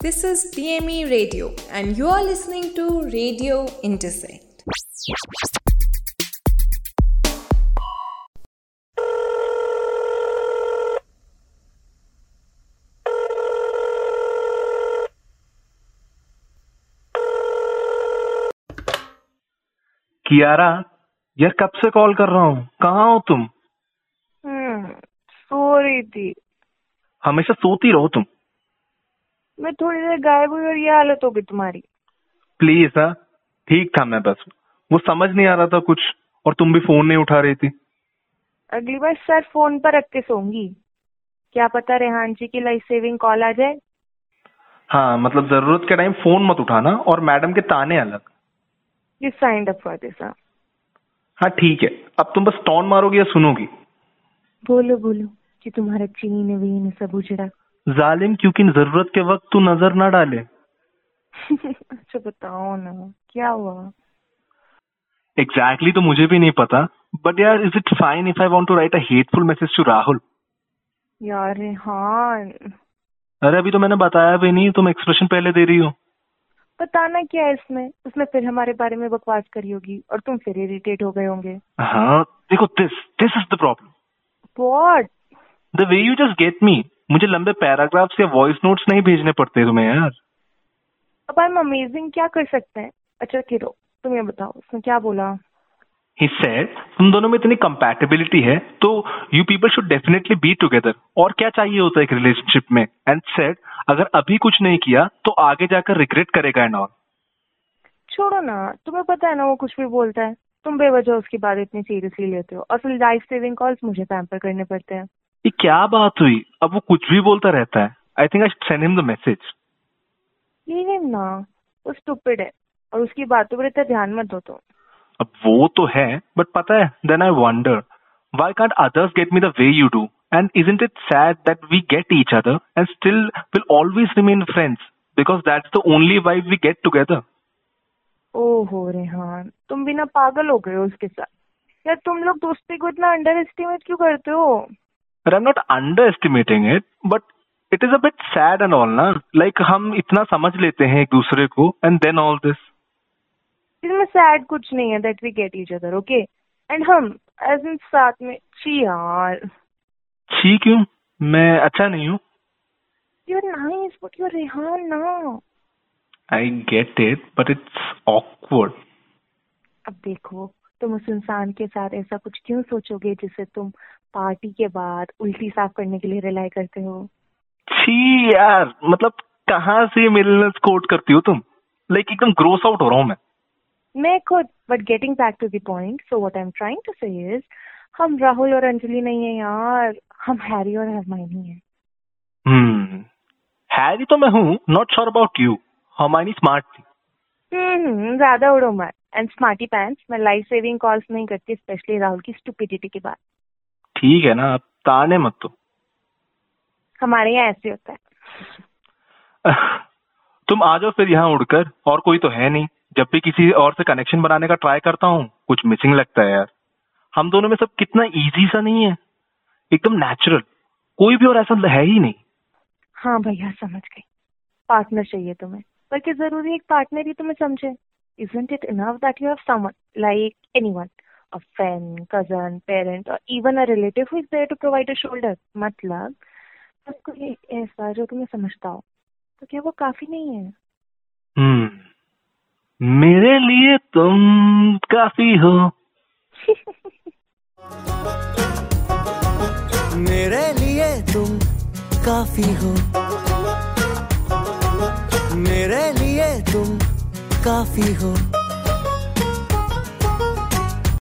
This is PME Radio, and you are listening to Radio Intersect. Kiara यार कब से call कर रहा हूँ कहाँ हो तुम हम्म सो रही थी हमेशा सोती रहो तुम मैं थोड़ी देर गायब हुई और ये हालत हो गई तुम्हारी। प्लीज़ हाँ। ठीक था मैं बस। वो समझ नहीं आ रहा था कुछ और तुम भी फ़ोन नहीं उठा रही थी। अगली बार सर फ़ोन पर रख के सोऊँगी। क्या पता रेहान जी की लाइफ सेविंग कॉल आ जाए। हाँ मतलब ज़रूरत के टाइम फ़ोन मत उठाना और मैडम के ताने अलग। You signed up for this हाँ ठीक है। अब तुम बस टॉन मारोगी या सुनोगी? बोलो बोलो कि तुम्हारा चीन वीन सब उजड़ा। जालिम क्योंकि ज़रूरत के वक्त तू नज़र ना डाले। अच्छा बताओ ना क्या हुआ? एग्जैक्टली exactly तो मुझे भी नहीं पता बट यार is it fine if I want to write a hateful message to Rahul यार रेहान अरे अभी तो मैंने बताया भी नहीं तुम एक्सप्रेशन पहले दे रही हो। बताना क्या है इसमें? उसमें फिर हमारे बारे में बकवास करी होगी और तुम फिर इरिटेट हो गए होंगे। हाँ देखो this this is the problem what the way you just get me मुझे लंबे पैराग्राफ्स या वॉइस नोट्स नहीं भेजने पड़ते तुम्हें यार। अब आई एम अमेजिंग क्या कर सकते हैं? अच्छा किरो तुम ये बताओ उसने क्या बोला? ही सेड तुम दोनों में इतनी कंपैटिबिलिटी है तो you people should definitely be together और क्या चाहिए होता है एक रिलेशनशिप में? एंड सेड अगर अभी कुछ नहीं किया तो आगे जाकर रिग्रेट करेगा एंड ऑल छोड़ो ना तुम्हें पता है ना वो कुछ भी बोलता है। तुम बेवजह उसकी बात इतनी सीरियसली लेते हो। और फिर लाइफ सेविंग कॉल्स मुझे पैम्पर करने पड़ते हैं। ये क्या बात हुई? अब वो कुछ भी बोलता रहता है। I think I send him the message leave ना। वो स्टूपिड है। और उसकी बातों पर इतना ध्यान मत दो तो। अब वो तो है बट पता है then I wonder why can't others get me the way you do? And isn't it sad that we get each other and still will always remain friends? Because that's the only vibe we get together? ओहो रेहान तुम भी ना पागल हो गए हो उसके साथ। यार तुम लोग दोस्ती को इतना अंडर एस्टिमेट क्यों करते हो? But I'm not underestimating it, but it is a bit sad and all, ना? Like हम इतना समझ लेते हैं एक दूसरे को and then all this. इसमें सैड कुछ नहीं है that we get each other okay and हम एज इन साथ में छी यार छी क्यों मैं अच्छा नहीं हूँ you are nice but you are Rehan ना I get it but it's awkward अब देखो तुम उस इंसान के साथ ऐसा कुछ क्यों सोचोगे जिसे तुम पार्टी के बाद उल्टी साफ़ करने के लिए रिलाई करते हो? छी यार मतलब कहाँ से मिलनेस कोट करती हो तुम? लाइक एकदम ग्रोस आउट हो रहा हूँ मैं। मैं खुद but getting back to the point so what I am trying to say is हम राहुल और अंजलि नहीं है यार हम हैरी और हरमाइनी है। हम्म हैरी तो मैं हूँ नॉट श्योर अबाउट यू हमारी स्मार्ट थी। ज़्यादा उड़ो मत। एंड स्मार्टी पैंट्स मैं लाइफ सेविंग कॉल्स नहीं करती स्पेशली राहुल की स्टुपिडिटी के बाद। ठीक है ना अब ताने मत तो हमारे यहाँ ऐसे होता है। तुम आ जाओ फिर यहाँ उड़कर और कोई तो है नहीं। जब भी किसी और से कनेक्शन बनाने का ट्राई करता हूँ कुछ मिसिंग लगता है यार। हम दोनों में सब कितना इजी सा नहीं है। एकदम नेचुरल कोई भी और ऐसा है ही नहीं। हाँ भैया समझ गई। पार्टनर चाहिए तुम्हें। पर क्या ज़रूरी एक पार्टनर ही तुम्हें समझे isn't it enough that you have someone like anyone a friend cousin parent or even a relative who is there to provide a shoulder मतलब सबको ये ऐसा जो तुम्हें समझता हो तो क्या वो काफ़ी नहीं है हम्म मेरे लिए तुम काफ़ी हो मेरे लिए तुम काफ़ी हो काफ़ी हो।